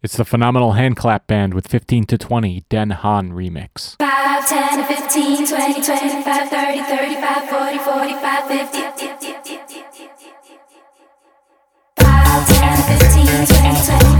It's the Phenomenal Handclap Band with 15 to 20 Den Haan remix. 5, 10, 15, 20, 25, 30, 35, 40, 45, 50. 5, 10, 15, 20, 25.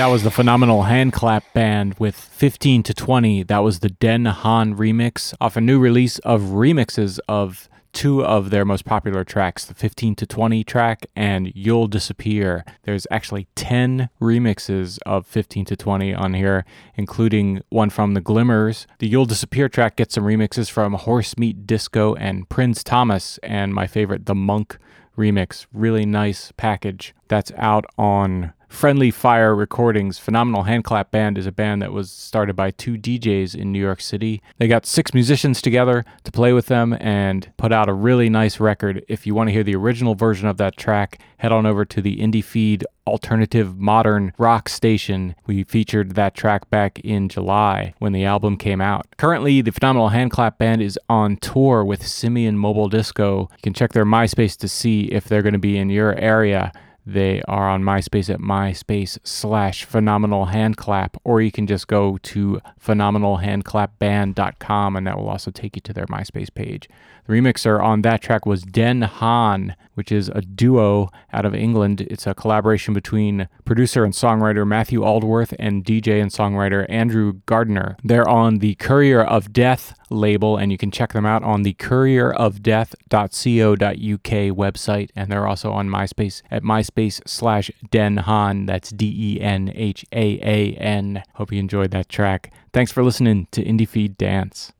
That was the Phenomenal Handclap Band with 15 to 20. That was the Den Haan remix off a new release of remixes of two of their most popular tracks, the 15 to 20 track and You'll Disappear. There's actually 10 remixes of 15 to 20 on here, including one from the Glimmers. The You'll Disappear track gets some remixes from Horse Meat Disco and Prince Thomas, and my favorite, The Monk remix. Really nice package that's out on Friendly Fire Recordings. Phenomenal Handclap Band is a band that was started by two DJs in New York City. They got six musicians together to play with them and put out a really nice record. If you want to hear the original version of that track, head on over to the IndieFeed alternative modern rock station. We featured that track back in July when the album came out. Currently, the Phenomenal Handclap Band is on tour with Simian Mobile Disco. You can check their MySpace to see if they're going to be in your area. They are on MySpace at MySpace slash Phenomenal Handclap, or you can just go to phenomenalhandclapband.com and that will also take you to their MySpace page. The remixer on that track was Den Haan, which is a duo out of England. It's a collaboration between producer and songwriter Matthew Aldworth and DJ and songwriter Andrew Gardner. They're on the Courier of Death label, and you can check them out on the courierofdeath.co.uk website. And they're also on MySpace at MySpace slash Den Haan. That's D E N H A A N. Hope you enjoyed that track. Thanks for listening to IndieFeed Dance.